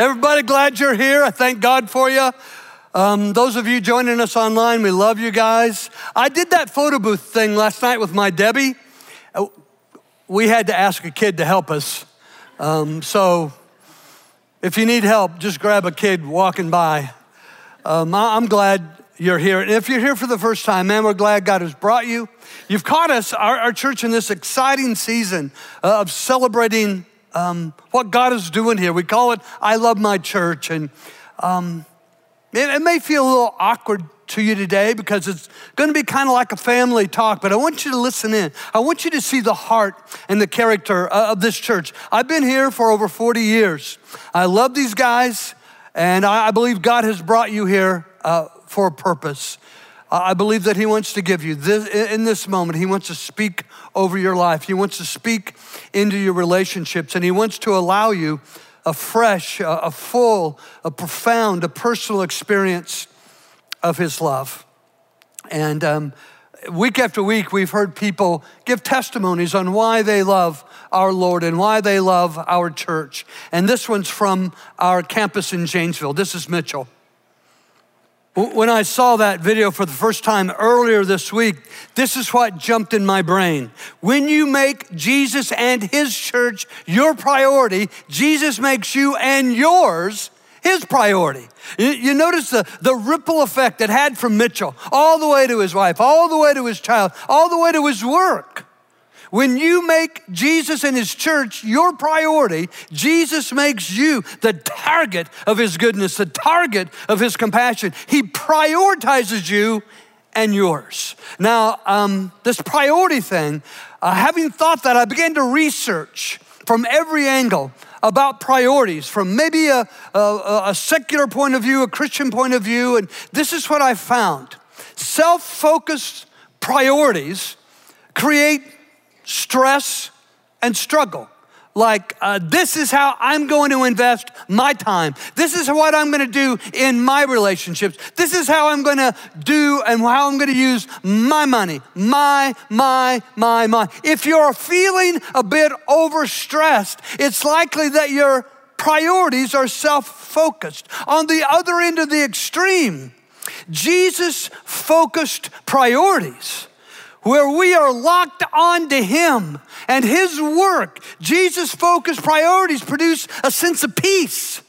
Everybody, glad you're here. I thank God for you. Um, those of you joining us online, we love you guys. I did that photo booth thing last night with my Debbie. Uh, we had to ask a kid to help us. Um, so if you need help, just grab a kid walking by. Um, I'm glad you're here. And if you're here for the first time, man, we're glad God has brought you. You've caught us, our, our church, in this exciting season uh, of celebrating um, what God is doing here. We call it I Love My Church. And um, it, it may feel a little awkward to you today because it's going to be kind of like a family talk, but I want you to listen in. I want you to see the heart and the character uh, of this church. I've been here for over 40 years. I love these guys, and I believe God has brought you here uh, for a purpose. I believe that He wants to give you this in this moment. He wants to speak over your life. He wants to speak into your relationships, and He wants to allow you a fresh, a full, a profound, a personal experience of His love. And um, week after week, we've heard people give testimonies on why they love our Lord and why they love our church. And this one's from our campus in Janesville. This is Mitchell. When I saw that video for the first time earlier this week, this is what jumped in my brain. When you make Jesus and his church your priority, Jesus makes you and yours his priority. You, notice the, the ripple effect it had from Mitchell, all the way to his wife, all the way to his child, all the way to his work. When you make Jesus and his church your priority, Jesus makes you the target of his goodness, the target of his compassion. He prioritizes you and yours. Now, um, this priority thing, uh, having thought that, I began to research from every angle about priorities, from maybe a, a, a secular point of view, a Christian point of view, and this is what I found. Self focused priorities create stress, and struggle. Like, uh, this is how I'm going to invest my time. This is what I'm going to do in my relationships. This is how I'm going to do and how I'm going to use my money. My, my, my, my. If you're feeling a bit overstressed, it's likely that your priorities are self focused. On the other end of the extreme, Jesus focused priorities where we are locked onto Him and His work. Jesus' focused priorities produce a sense of peace.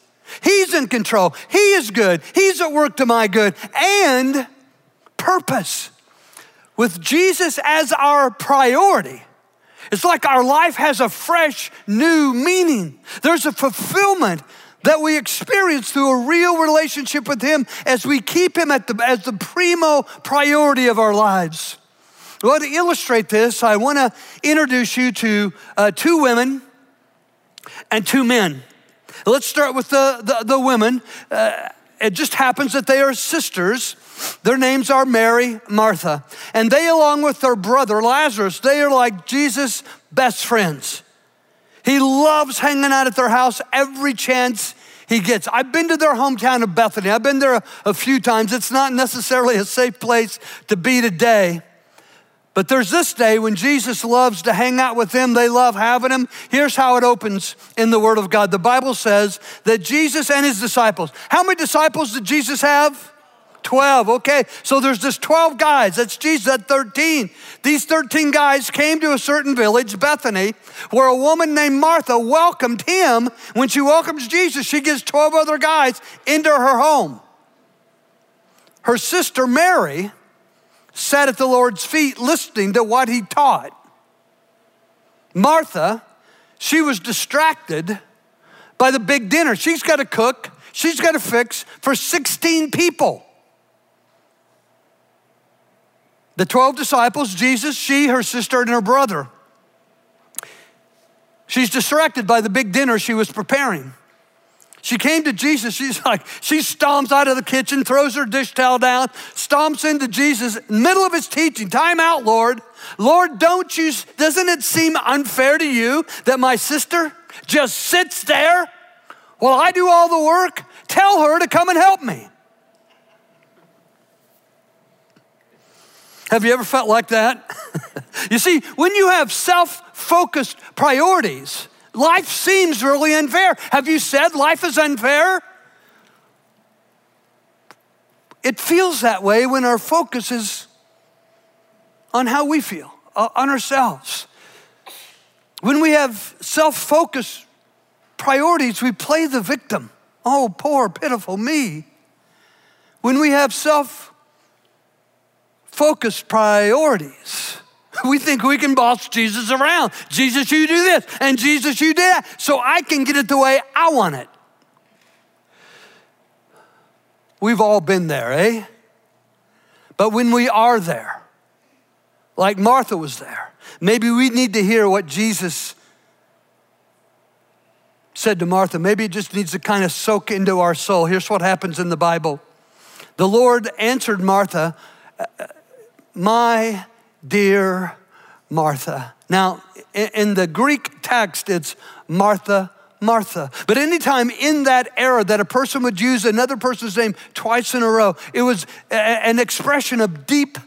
He's in control, He is good, He's at work to my good, and purpose. With Jesus as our priority, it's like our life has a fresh, new meaning. There's a fulfillment that we experience through a real relationship with Him as we keep Him at the, as the primo priority of our lives. Well, to illustrate this, I want to introduce you to uh, two women and two men. Let's start with the, the, the women. Uh, it just happens that they are sisters. Their names are Mary, Martha, and they, along with their brother Lazarus, they are like Jesus' best friends. He loves hanging out at their house every chance he gets. I've been to their hometown of Bethany. I've been there a, a few times. It's not necessarily a safe place to be today. But there's this day when Jesus loves to hang out with them. They love having him. Here's how it opens in the Word of God. The Bible says that Jesus and his disciples, how many disciples did Jesus have? 12, okay. So there's this 12 guys. That's Jesus at 13. These 13 guys came to a certain village, Bethany, where a woman named Martha welcomed him. When she welcomes Jesus, she gets 12 other guys into her home. Her sister Mary, sat at the Lord's feet listening to what he taught. Martha, she was distracted by the big dinner. She's got to cook, she's got to fix for 16 people. The 12 disciples, Jesus, she, her sister, and her brother. She's distracted by the big dinner she was preparing. She came to Jesus. She's like, she stomps out of the kitchen, throws her dish towel down, stomps into Jesus, middle of his teaching. Time out, Lord. Lord, don't you, doesn't it seem unfair to you that my sister just sits there while I do all the work? Tell her to come and help me. Have you ever felt like that? you see, when you have self focused priorities, Life seems really unfair. Have you said life is unfair? It feels that way when our focus is on how we feel, uh, on ourselves. When we have self focused priorities, we play the victim. Oh, poor, pitiful me. When we have self focused priorities, we think we can boss Jesus around. Jesus, you do this, and Jesus, you do that, so I can get it the way I want it. We've all been there, eh? But when we are there, like Martha was there, maybe we need to hear what Jesus said to Martha. Maybe it just needs to kind of soak into our soul. Here's what happens in the Bible The Lord answered Martha, My dear Martha. Now, in the Greek text, it's Martha, Martha. But anytime in that era that a person would use another person's name twice in a row, it was an expression of deep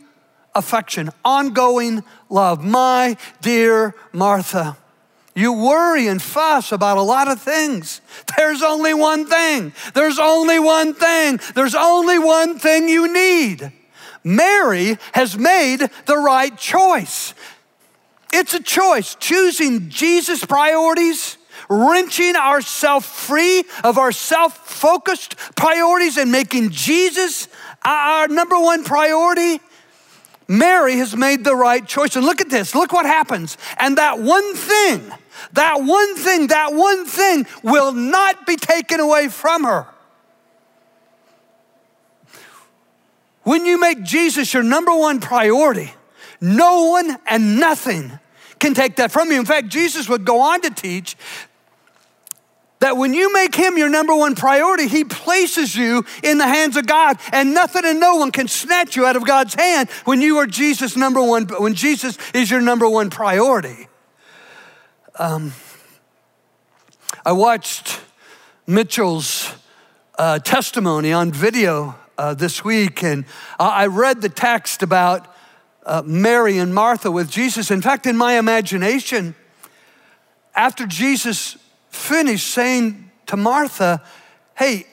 affection, ongoing love. My dear Martha. You worry and fuss about a lot of things. There's only one thing. There's only one thing. There's only one thing you need. Mary has made the right choice. It's a choice choosing Jesus' priorities, wrenching ourselves free of our self focused priorities, and making Jesus our number one priority. Mary has made the right choice. And look at this look what happens. And that one thing, that one thing, that one thing will not be taken away from her. When you make Jesus your number one priority, no one and nothing can take that from you. In fact, Jesus would go on to teach that when you make him your number one priority, he places you in the hands of God, and nothing and no one can snatch you out of God's hand when you are Jesus' number one, when Jesus is your number one priority. Um, I watched Mitchell's uh, testimony on video uh, this week, and I read the text about uh, Mary and Martha with Jesus. In fact, in my imagination, after Jesus finished saying to Martha, Hey,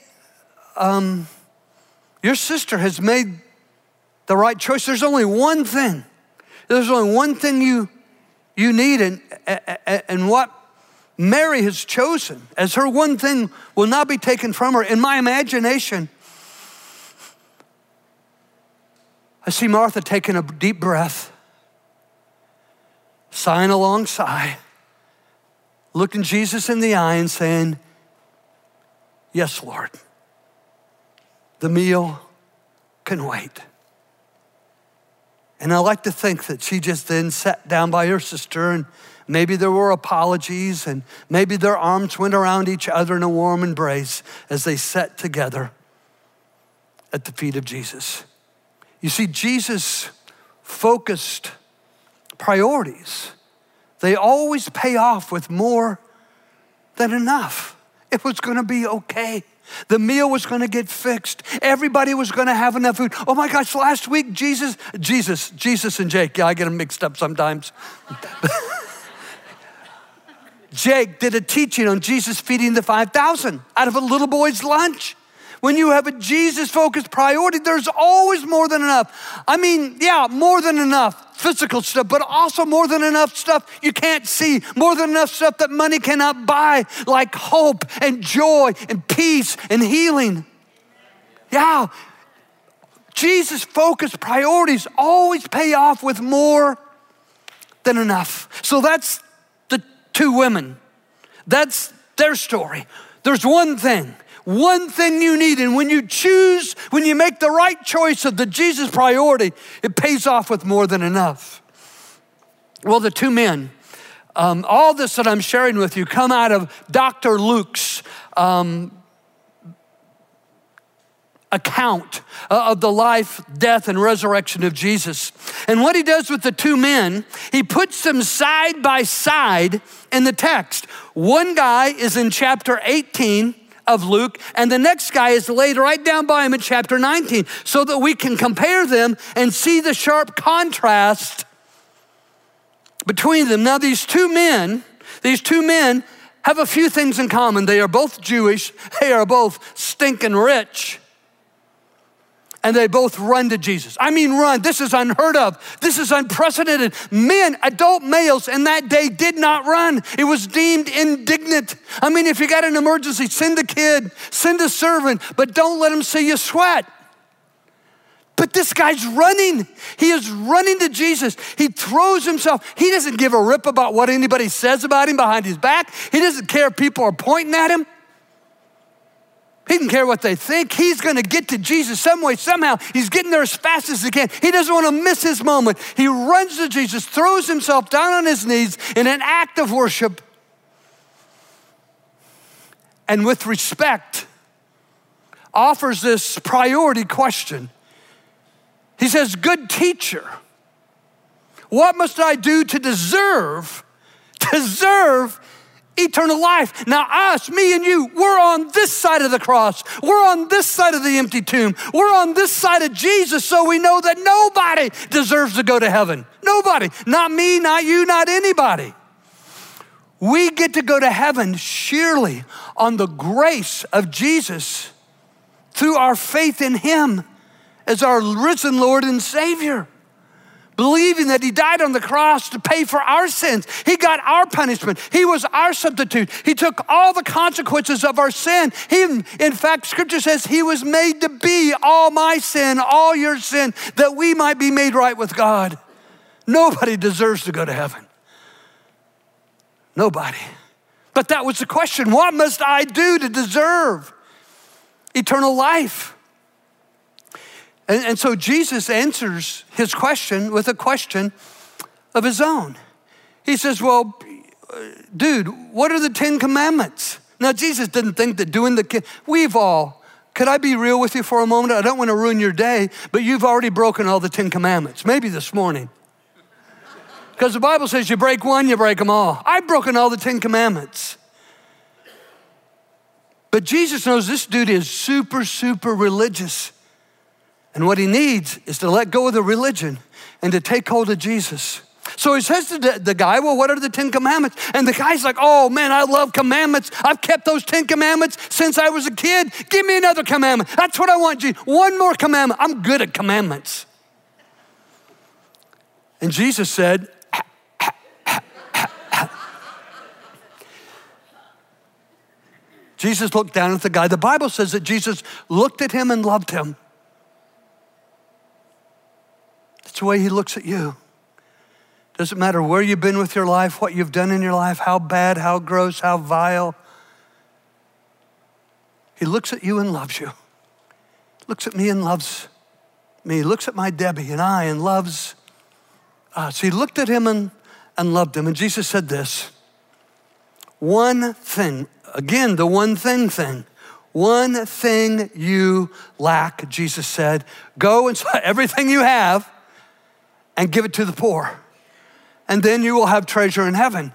um, your sister has made the right choice. There's only one thing. There's only one thing you, you need, and, and what Mary has chosen as her one thing will not be taken from her. In my imagination, I see Martha taking a deep breath, sighing a long sigh, looking Jesus in the eye and saying, Yes, Lord, the meal can wait. And I like to think that she just then sat down by her sister and maybe there were apologies and maybe their arms went around each other in a warm embrace as they sat together at the feet of Jesus. You see, Jesus focused priorities. They always pay off with more than enough. It was gonna be okay. The meal was gonna get fixed. Everybody was gonna have enough food. Oh my gosh, last week, Jesus, Jesus, Jesus and Jake, yeah, I get them mixed up sometimes. Jake did a teaching on Jesus feeding the 5,000 out of a little boy's lunch. When you have a Jesus focused priority, there's always more than enough. I mean, yeah, more than enough physical stuff, but also more than enough stuff you can't see, more than enough stuff that money cannot buy, like hope and joy and peace and healing. Yeah, Jesus focused priorities always pay off with more than enough. So that's the two women. That's their story. There's one thing one thing you need. And when you choose, when you make the right choice of the Jesus priority, it pays off with more than enough. Well, the two men, um, all this that I'm sharing with you come out of Dr. Luke's um, account of the life, death, and resurrection of Jesus. And what he does with the two men, he puts them side by side in the text. One guy is in chapter 18 of Luke, and the next guy is laid right down by him in chapter 19, so that we can compare them and see the sharp contrast between them. Now, these two men, these two men have a few things in common. They are both Jewish, they are both stinking rich, and they both run to Jesus. I mean, run. This is unheard of. This is unprecedented. Men, adult males in that day did not run. It was deemed indignant. I mean, if you got an emergency, send a kid, send a servant, but don't let them see you sweat. But this guy's running. He is running to Jesus. He throws himself. He doesn't give a rip about what anybody says about him behind his back. He doesn't care if people are pointing at him. He doesn't care what they think. He's going to get to Jesus some way, somehow. He's getting there as fast as he can. He doesn't want to miss his moment. He runs to Jesus, throws himself down on his knees in an act of worship, and with respect, offers this priority question he says, Good teacher, what must I do to deserve, deserve eternal life? Now, us, me and you, we're on this side of the cross. We're on this side of the empty tomb. We're on this side of Jesus, so we know that nobody deserves to go to heaven. Nobody. Not me, not you, not anybody. We get to go to heaven surely on the grace of Jesus through our faith in Him as our risen Lord and Savior. Believing that He died on the cross to pay for our sins. He got our punishment. He was our substitute. He took all the consequences of our sin. He, in fact, Scripture says He was made to be all my sin, all your sin, that we might be made right with God. Nobody deserves to go to heaven. Nobody. But that was the question what must I do to deserve eternal life? And, and so Jesus answers his question with a question of his own. He says, Well, dude, what are the Ten Commandments? Now, Jesus didn't think that doing the, we've all, could I be real with you for a moment? I don't want to ruin your day, but you've already broken all the Ten Commandments, maybe this morning. Because the Bible says you break one, you break them all. I've broken all the Ten Commandments. But Jesus knows this dude is super, super religious. And what he needs is to let go of the religion and to take hold of Jesus. So he says to the, guy, Well, what are the Ten Commandments? And the guy's like, Oh man, I love commandments. I've kept those Ten Commandments since I was a kid. Give me another commandment. That's what I want, Jesus. One more commandment. I'm good at commandments. And Jesus said, Jesus looked down at the guy. The Bible says that Jesus looked at him and loved him. That's the way He looks at you. Doesn't matter where you've been with your life, what you've done in your life, how bad, how gross, how vile. He looks at you and loves you. Looks at me and loves me. Looks at my Debbie and I and loves us. He looked at him and, and loved him. And Jesus said this one thing, again, the one thing thing. One thing you lack, Jesus said. Go and sell everything you have and give it to the poor. And then you will have treasure in heaven.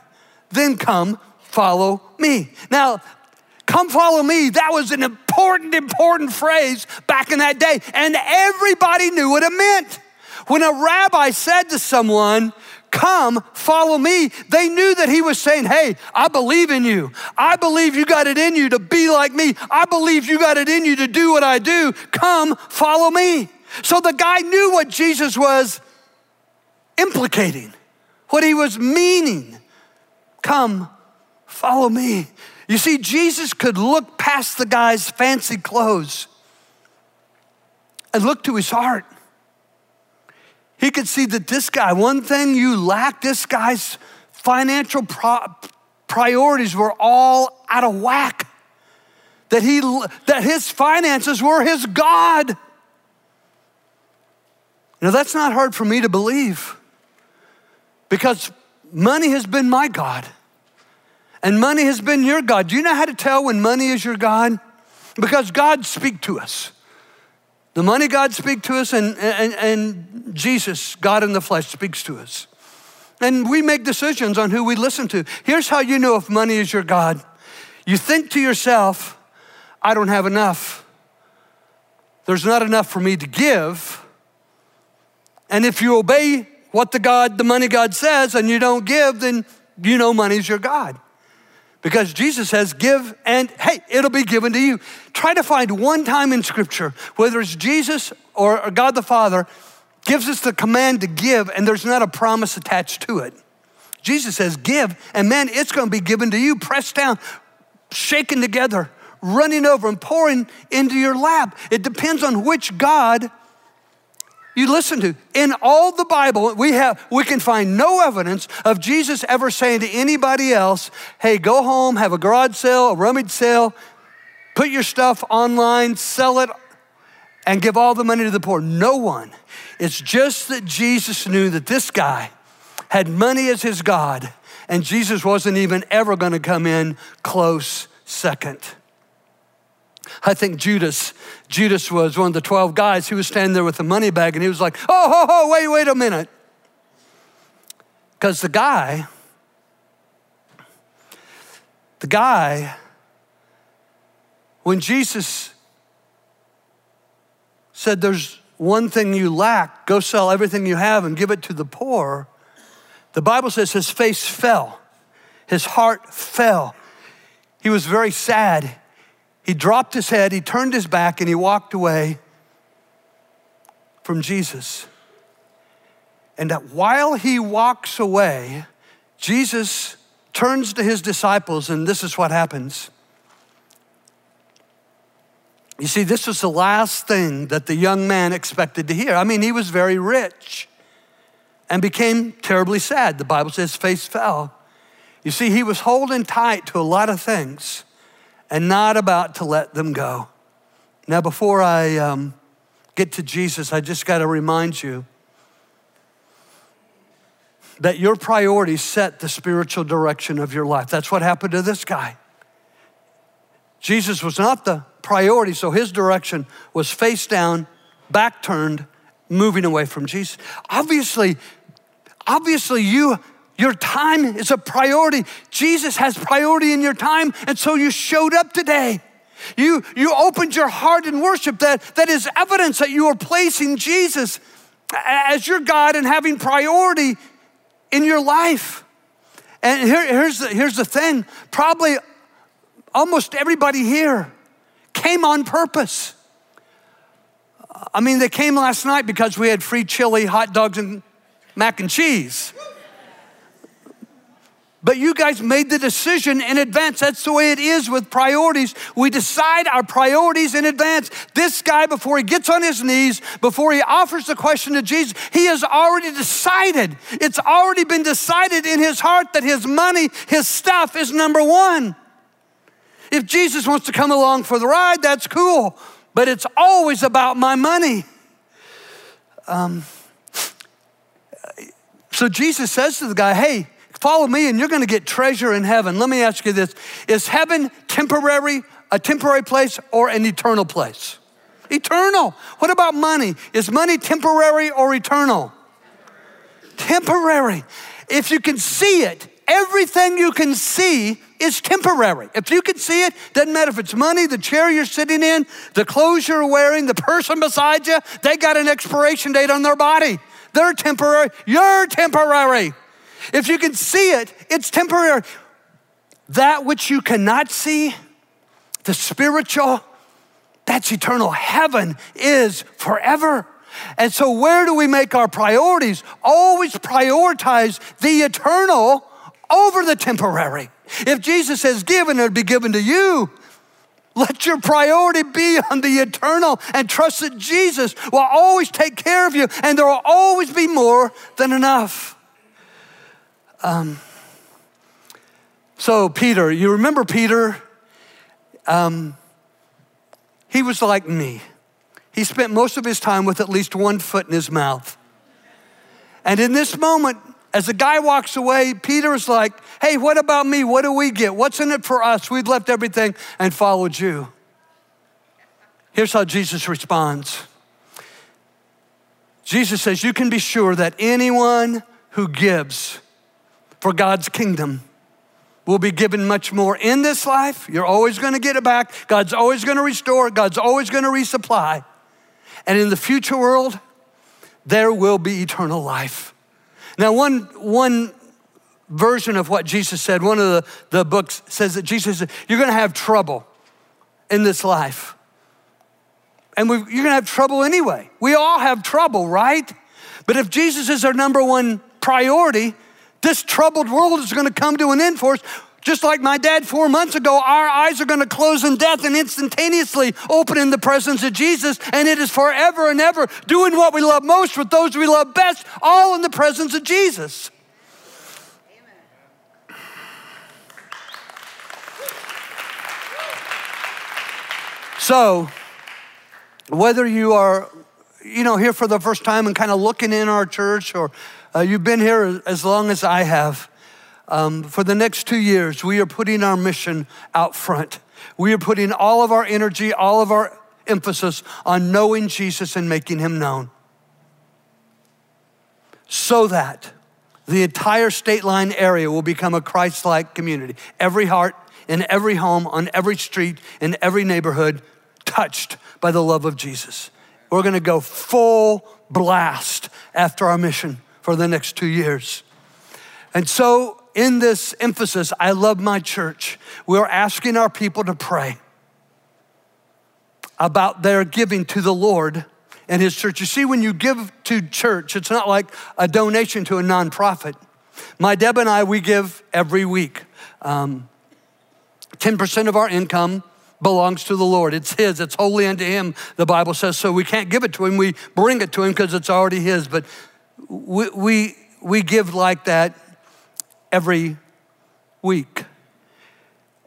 Then come, follow me. Now, come follow me, that was an important, important phrase back in that day. And everybody knew what it meant. When a rabbi said to someone, Come, follow me. They knew that he was saying, Hey, I believe in you. I believe you got it in you to be like me. I believe you got it in you to do what I do. Come, follow me. So the guy knew what Jesus was implicating, what he was meaning. Come, follow me. You see, Jesus could look past the guy's fancy clothes and look to his heart. He could see that this guy, one thing you lack, this guy's financial pro- priorities were all out of whack. That, he, that his finances were his God. Now, that's not hard for me to believe because money has been my God and money has been your God. Do you know how to tell when money is your God? Because God speak to us. The money God speak to us and, and, and Jesus, God in the flesh, speaks to us. And we make decisions on who we listen to. Here's how you know if money is your God. You think to yourself, I don't have enough. There's not enough for me to give. And if you obey what the God, the money God says, and you don't give, then you know money's your God. Because Jesus says, give and hey, it'll be given to you. Try to find one time in Scripture, whether it's Jesus or God the Father, gives us the command to give, and there's not a promise attached to it. Jesus says, give, and man, it's gonna be given to you, pressed down, shaken together, running over, and pouring into your lap. It depends on which God you listen to. In all the Bible, we have we can find no evidence of Jesus ever saying to anybody else, "Hey, go home, have a garage sale, a rummage sale, put your stuff online, sell it, and give all the money to the poor." No one. It's just that Jesus knew that this guy had money as his God, and Jesus wasn't even ever going to come in close second. I think Judas, Judas was one of the 12 guys. He was standing there with the money bag and he was like, oh, ho, ho, wait, wait a minute. Because the guy, the guy, when Jesus said, There's one thing you lack, go sell everything you have and give it to the poor, the Bible says his face fell, his heart fell. He was very sad. He dropped his head, he turned his back, and he walked away from Jesus. And that while he walks away, Jesus turns to his disciples, and this is what happens. You see, this was the last thing that the young man expected to hear. I mean, he was very rich and became terribly sad. The Bible says face fell. You see, he was holding tight to a lot of things and not about to let them go. Now, before I um, get to Jesus, I just got to remind you that your priorities set the spiritual direction of your life. That's what happened to this guy. Jesus was not the priority, so his direction was face down, back turned, moving away from Jesus. Obviously, obviously you your time is a priority. Jesus has priority in your time, and so you showed up today. You, you opened your heart in worship. That, that is evidence that you are placing Jesus as your God and having priority in your life. And here, here's, the, here's the thing probably almost everybody here came on purpose. I mean, they came last night because we had free chili, hot dogs, and mac and cheese. But you guys made the decision in advance. That's the way it is with priorities. We decide our priorities in advance. This guy, before he gets on his knees, before he offers the question to Jesus, he has already decided. It's already been decided in his heart that his money, his stuff is number one. If Jesus wants to come along for the ride, that's cool. But it's always about my money. Um, so Jesus says to the guy, hey, Follow me and you're going to get treasure in heaven. Let me ask you this Is heaven temporary, a temporary place, or an eternal place? Eternal. What about money? Is money temporary or eternal? Temporary. If you can see it, everything you can see is temporary. If you can see it, doesn't matter if it's money, the chair you're sitting in, the clothes you're wearing, the person beside you, they got an expiration date on their body. They're temporary. You're temporary. If you can see it, it's temporary. That which you cannot see, the spiritual, that's eternal. Heaven is forever. And so, where do we make our priorities? Always prioritize the eternal over the temporary. If Jesus says, given, it'll be given to you. Let your priority be on the eternal and trust that Jesus will always take care of you and there will always be more than enough. Um, so, Peter, you remember Peter? Um, he was like me. He spent most of his time with at least one foot in his mouth. And in this moment, as the guy walks away, Peter is like, Hey, what about me? What do we get? What's in it for us? We've left everything and followed you. Here's how Jesus responds Jesus says, You can be sure that anyone who gives for God's kingdom will be given much more in this life. You're always going to get it back. God's always going to restore. God's always going to resupply. And in the future world, there will be eternal life. Now, one, one version of what Jesus said. One of the, the books says that Jesus said, You're going to have trouble in this life. And you're going to have trouble anyway. We all have trouble, right? But if Jesus is our number one priority, this troubled world is going to come to an end for us. Just like my dad four months ago, our eyes are going to close in death and instantaneously open in the presence of Jesus. And it is forever and ever doing what we love most with those we love best, all in the presence of Jesus. So, whether you are, you know, here for the first time and kind of looking in our church, or uh, you've been here as long as I have, um, for the next two years, we are putting our mission out front. We are putting all of our energy, all of our emphasis on knowing Jesus and making him known. So that the entire state line area will become a Christ like community. Every heart, in every home, on every street, in every neighborhood touched by the love of Jesus. We're gonna go full blast after our mission for the next two years. And so, in this emphasis, I love my church. We're asking our people to pray about their giving to the Lord and His church. You see, when you give to church, it's not like a donation to a nonprofit. My Deb and I, we give every week. Um, 10% of our income belongs to the Lord. It's His, it's holy unto Him, the Bible says. So we can't give it to Him, we bring it to Him because it's already His. But we, we, we give like that every week.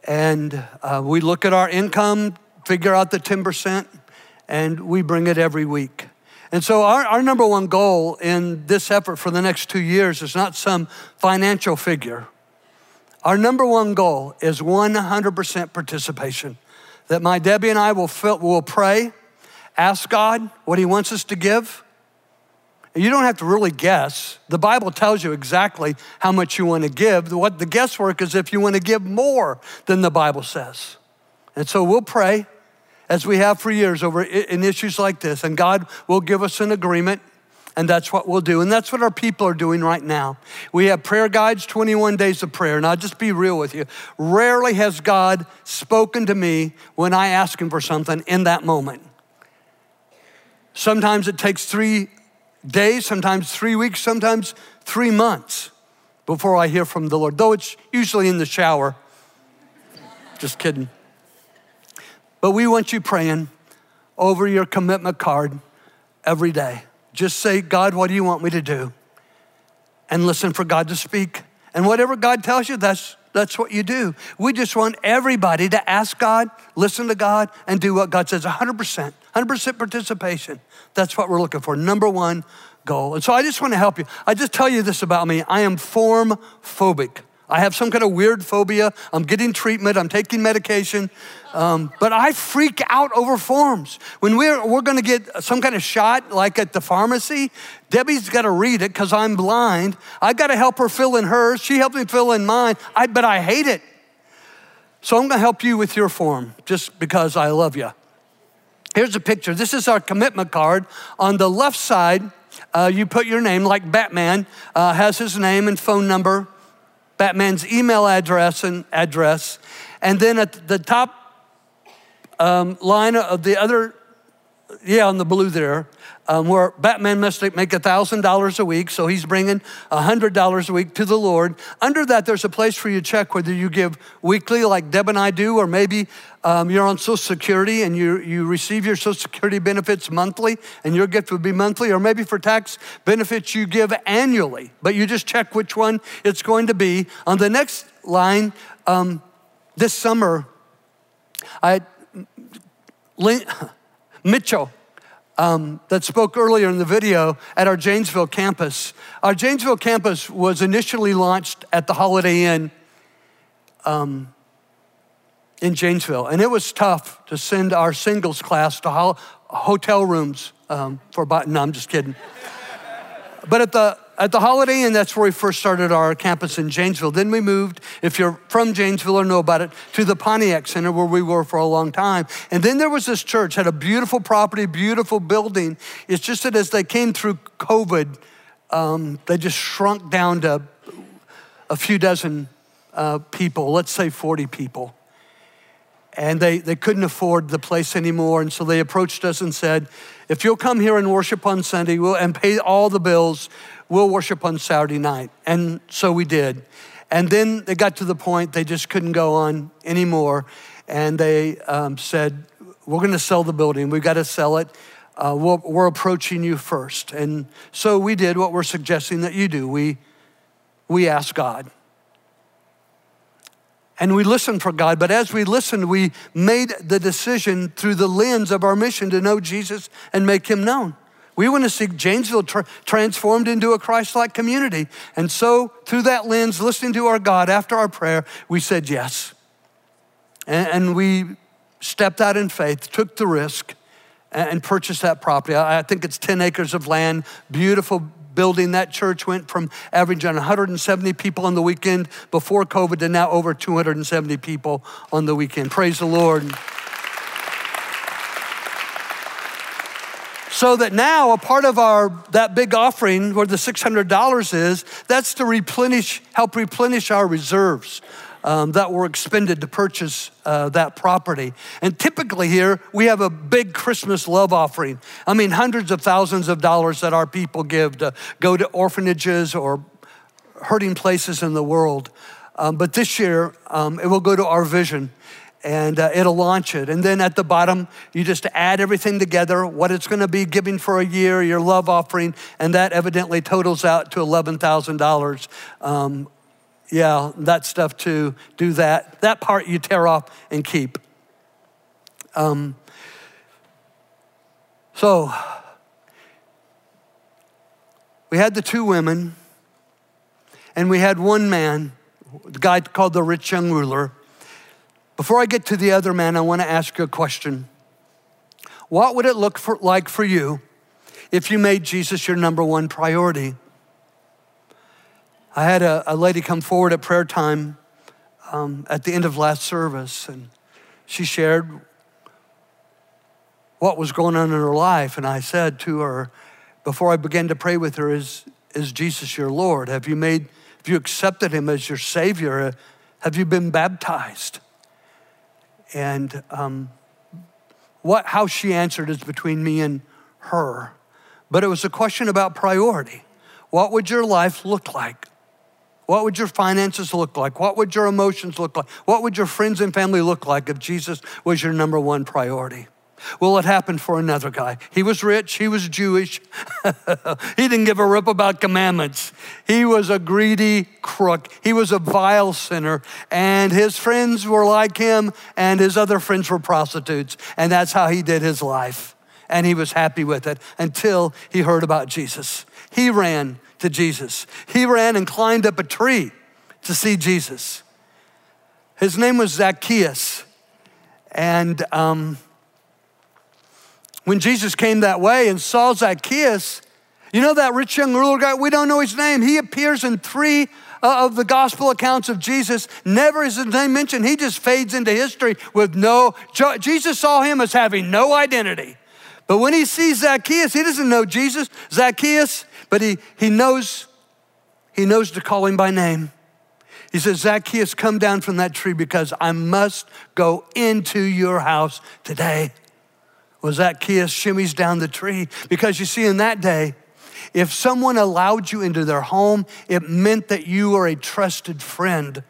And uh, we look at our income, figure out the 10%, and we bring it every week. And so, our, our number one goal in this effort for the next two years is not some financial figure. Our number one goal is 100% participation that my Debbie and I will, will pray, ask God what He wants us to give. You don't have to really guess. The Bible tells you exactly how much you want to give. What the guesswork is if you want to give more than the Bible says. And so we'll pray as we have for years over in issues like this, and God will give us an agreement and that's what we'll do. And that's what our people are doing right now. We have prayer guides, 21 days of prayer. And I'll just be real with you. Rarely has God spoken to me when I ask Him for something in that moment. Sometimes it takes three days, sometimes three weeks, sometimes three months before I hear from the Lord, though it's usually in the shower. Just kidding. But we want you praying over your commitment card every day. Just say, God, what do you want me to do? And listen for God to speak. And whatever God tells you, that's, that's what you do. We just want everybody to ask God, listen to God, and do what God says 100%, 100% participation. That's what we're looking for. Number one goal. And so I just want to help you. I just tell you this about me I am form phobic. I have some kind of weird phobia. I'm getting treatment, I'm taking medication. Um, but I freak out over forms. When we're, we're gonna get some kind of shot, like at the pharmacy, Debbie's gotta read it because I'm blind. I gotta help her fill in hers. She helped me fill in mine, I, but I hate it. So I'm gonna help you with your form just because I love you. Here's a picture. This is our commitment card. On the left side, uh, you put your name, like Batman uh, has his name and phone number. Batman's email address and address. And then at the top um, line of the other, yeah, on the blue there, um, where Batman must make $1,000 a week, so he's bringing $100 a week to the Lord. Under that, there's a place for you to check whether you give weekly, like Deb and I do, or maybe um, you're on Social Security and you, you receive your Social Security benefits monthly, and your gift would be monthly, or maybe for tax benefits you give annually, but you just check which one it's going to be. On the next line, um, this summer, I, Mitchell, um, that spoke earlier in the video at our Janesville campus. Our Janesville campus was initially launched at the Holiday Inn um, in Janesville, and it was tough to send our singles class to ho- hotel rooms um, for no, I'm just kidding. but at the at the Holiday Inn, that's where we first started our campus in Janesville. Then we moved, if you're from Janesville or know about it, to the Pontiac Center where we were for a long time. And then there was this church, had a beautiful property, beautiful building. It's just that as they came through COVID, um, they just shrunk down to a few dozen uh, people, let's say 40 people. And they, they couldn't afford the place anymore. And so they approached us and said, if you'll come here and worship on Sunday we'll, and pay all the bills, we'll worship on Saturday night. And so we did. And then they got to the point they just couldn't go on anymore. And they um, said, We're going to sell the building. We've got to sell it. Uh, we're, we're approaching you first. And so we did what we're suggesting that you do. We, we asked God and we listened for God. But as we listened, we made the decision through the lens of our mission to know Jesus and make him known. We want to see Janesville tra- transformed into a Christ like community. And so, through that lens, listening to our God after our prayer, we said yes. And, and we stepped out in faith, took the risk, and, and purchased that property. I, I think it's 10 acres of land, beautiful building. That church went from averaging 170 people on the weekend before COVID to now over 270 people on the weekend. Praise the Lord. so that now a part of our that big offering where the $600 is that's to replenish help replenish our reserves um, that were expended to purchase uh, that property. And typically here, we have a big Christmas love offering. I mean, hundreds of thousands of dollars that our people give to go to orphanages or hurting places in the world. Um, but this year, um, it will go to our vision and uh, it'll launch it. And then at the bottom, you just add everything together, what it's going to be giving for a year, your love offering, and that evidently totals out to $11,000 um, yeah, that stuff too. Do that. That part you tear off and keep. Um, so, we had the two women, and we had one man, the guy called the rich young ruler. Before I get to the other man, I want to ask you a question. What would it look for, like for you if you made Jesus your number one priority? I had a, a lady come forward at prayer time um, at the end of last service, and she shared what was going on in her life. And I said to her, before I began to pray with her, Is, is Jesus your Lord? Have you made, have you accepted him as your Savior? Have you been baptized? And um, what, how she answered is between me and her. But it was a question about priority. What would your life look like? What would your finances look like? What would your emotions look like? What would your friends and family look like if Jesus was your number one priority? Well, it happened for another guy. He was rich, he was Jewish. he didn't give a rip about commandments. He was a greedy crook, he was a vile sinner, and his friends were like him, and his other friends were prostitutes. And that's how he did his life. And he was happy with it until he heard about Jesus. He ran to Jesus. He ran and climbed up a tree to see Jesus. His name was Zacchaeus. And um, when Jesus came that way and saw Zacchaeus, you know that rich young ruler guy? We don't know his name. He appears in three uh, of the gospel accounts of Jesus. Never is his name mentioned. He just fades into history with no. Jesus saw him as having no identity. But when he sees Zacchaeus, he doesn't know Jesus. Zacchaeus, but he, he knows, he knows to call him by name. He says, Zacchaeus, come down from that tree because I must go into your house today. Well, Zacchaeus shimmies down the tree because you see, in that day, if someone allowed you into their home, it meant that you were a trusted friend.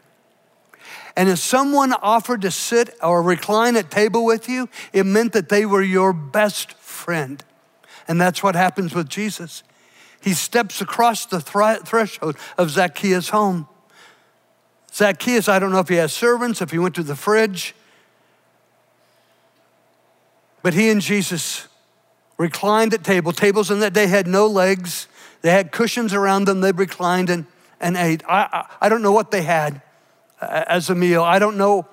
And if someone offered to sit or recline at table with you, it meant that they were your best friend. And that's what happens with Jesus he steps across the threshold of Zacchaeus' home. Zacchaeus, I don't know if he has servants, if he went to the fridge, but he and Jesus reclined at table. Tables in that day had no legs, they had cushions around them. They reclined and, and ate. I, I, I don't know what they had uh, as a meal. I don't know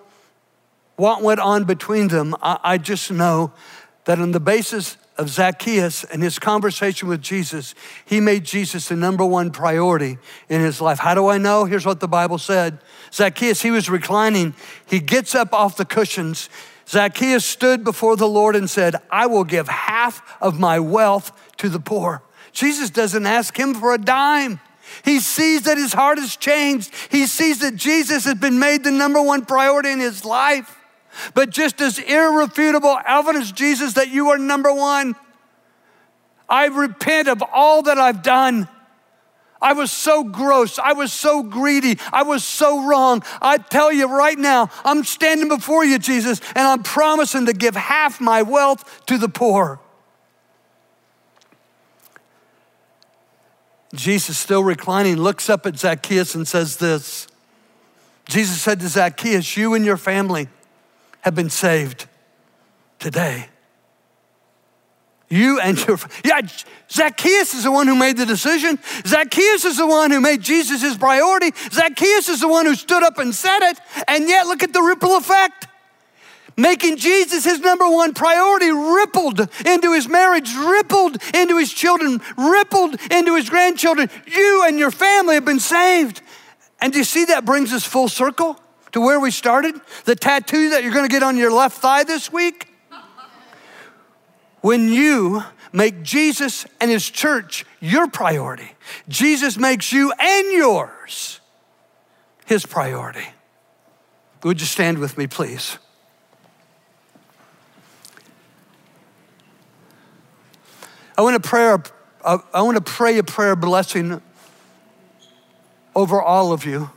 what went on between them. I, I just know that on the basis of Zacchaeus and his conversation with Jesus, he made Jesus the number one priority in his life. How do I know? Here's what the Bible said Zacchaeus, he was reclining. He gets up off the cushions. Zacchaeus stood before the Lord and said, I will give half of my wealth to the poor. Jesus doesn't ask him for a dime. He sees that his heart has changed. He sees that Jesus has been made the number one priority in his life. But just as irrefutable evidence, Jesus, that you are number one, I repent of all that I've done. I was so gross. I was so greedy. I was so wrong. I tell you right now, I'm standing before you, Jesus, and I'm promising to give half my wealth to the poor. Jesus, still reclining, looks up at Zacchaeus and says this Jesus said to Zacchaeus, You and your family have been saved today. You and your, yeah, Zacchaeus is the one who made the decision. Zacchaeus is the one who made Jesus his priority. Zacchaeus is the one who stood up and said it. And yet, look at the ripple effect. Making Jesus his number one priority rippled into his marriage, rippled into his children, rippled into his grandchildren. You and your family have been saved. And do you see that brings us full circle to where we started? The tattoo that you're going to get on your left thigh this week? When you make Jesus and his church your priority, Jesus makes you and yours his priority. Would you stand with me, please? I want to pray, I want to pray a prayer blessing over all of you.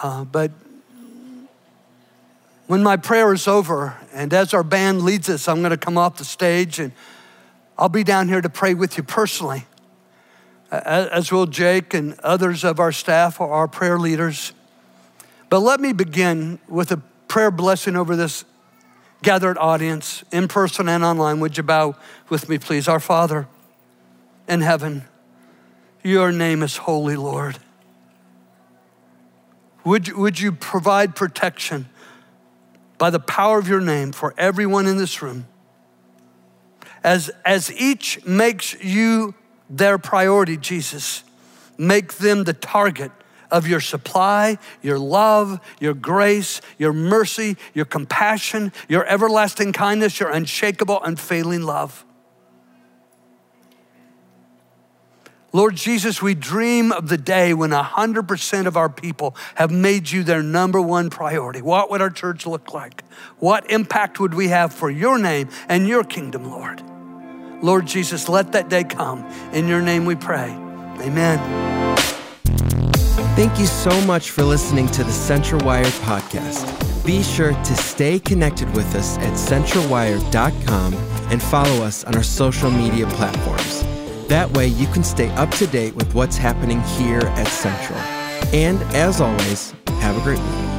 Uh, but when my prayer is over, and as our band leads us, I'm going to come off the stage and I'll be down here to pray with you personally, as will Jake and others of our staff or our prayer leaders. But let me begin with a prayer blessing over this gathered audience, in person and online. Would you bow with me, please? Our Father in heaven, your name is holy, Lord. Would would you provide protection? by the power of your name for everyone in this room. As, as each makes you their priority, Jesus, make them the target of your supply, your love, your grace, your mercy, your compassion, your everlasting kindness, your unshakable, unfailing love. Lord Jesus, we dream of the day when 100% of our people have made you their number one priority. What would our church look like? What impact would we have for your name and your kingdom, Lord? Lord Jesus, let that day come. In your name we pray. Amen. Thank you so much for listening to the Central Wired podcast. Be sure to stay connected with us at centralwired.com and follow us on our social media platforms. That way, you can stay up to date with what's happening here at Central. And as always, have a great week.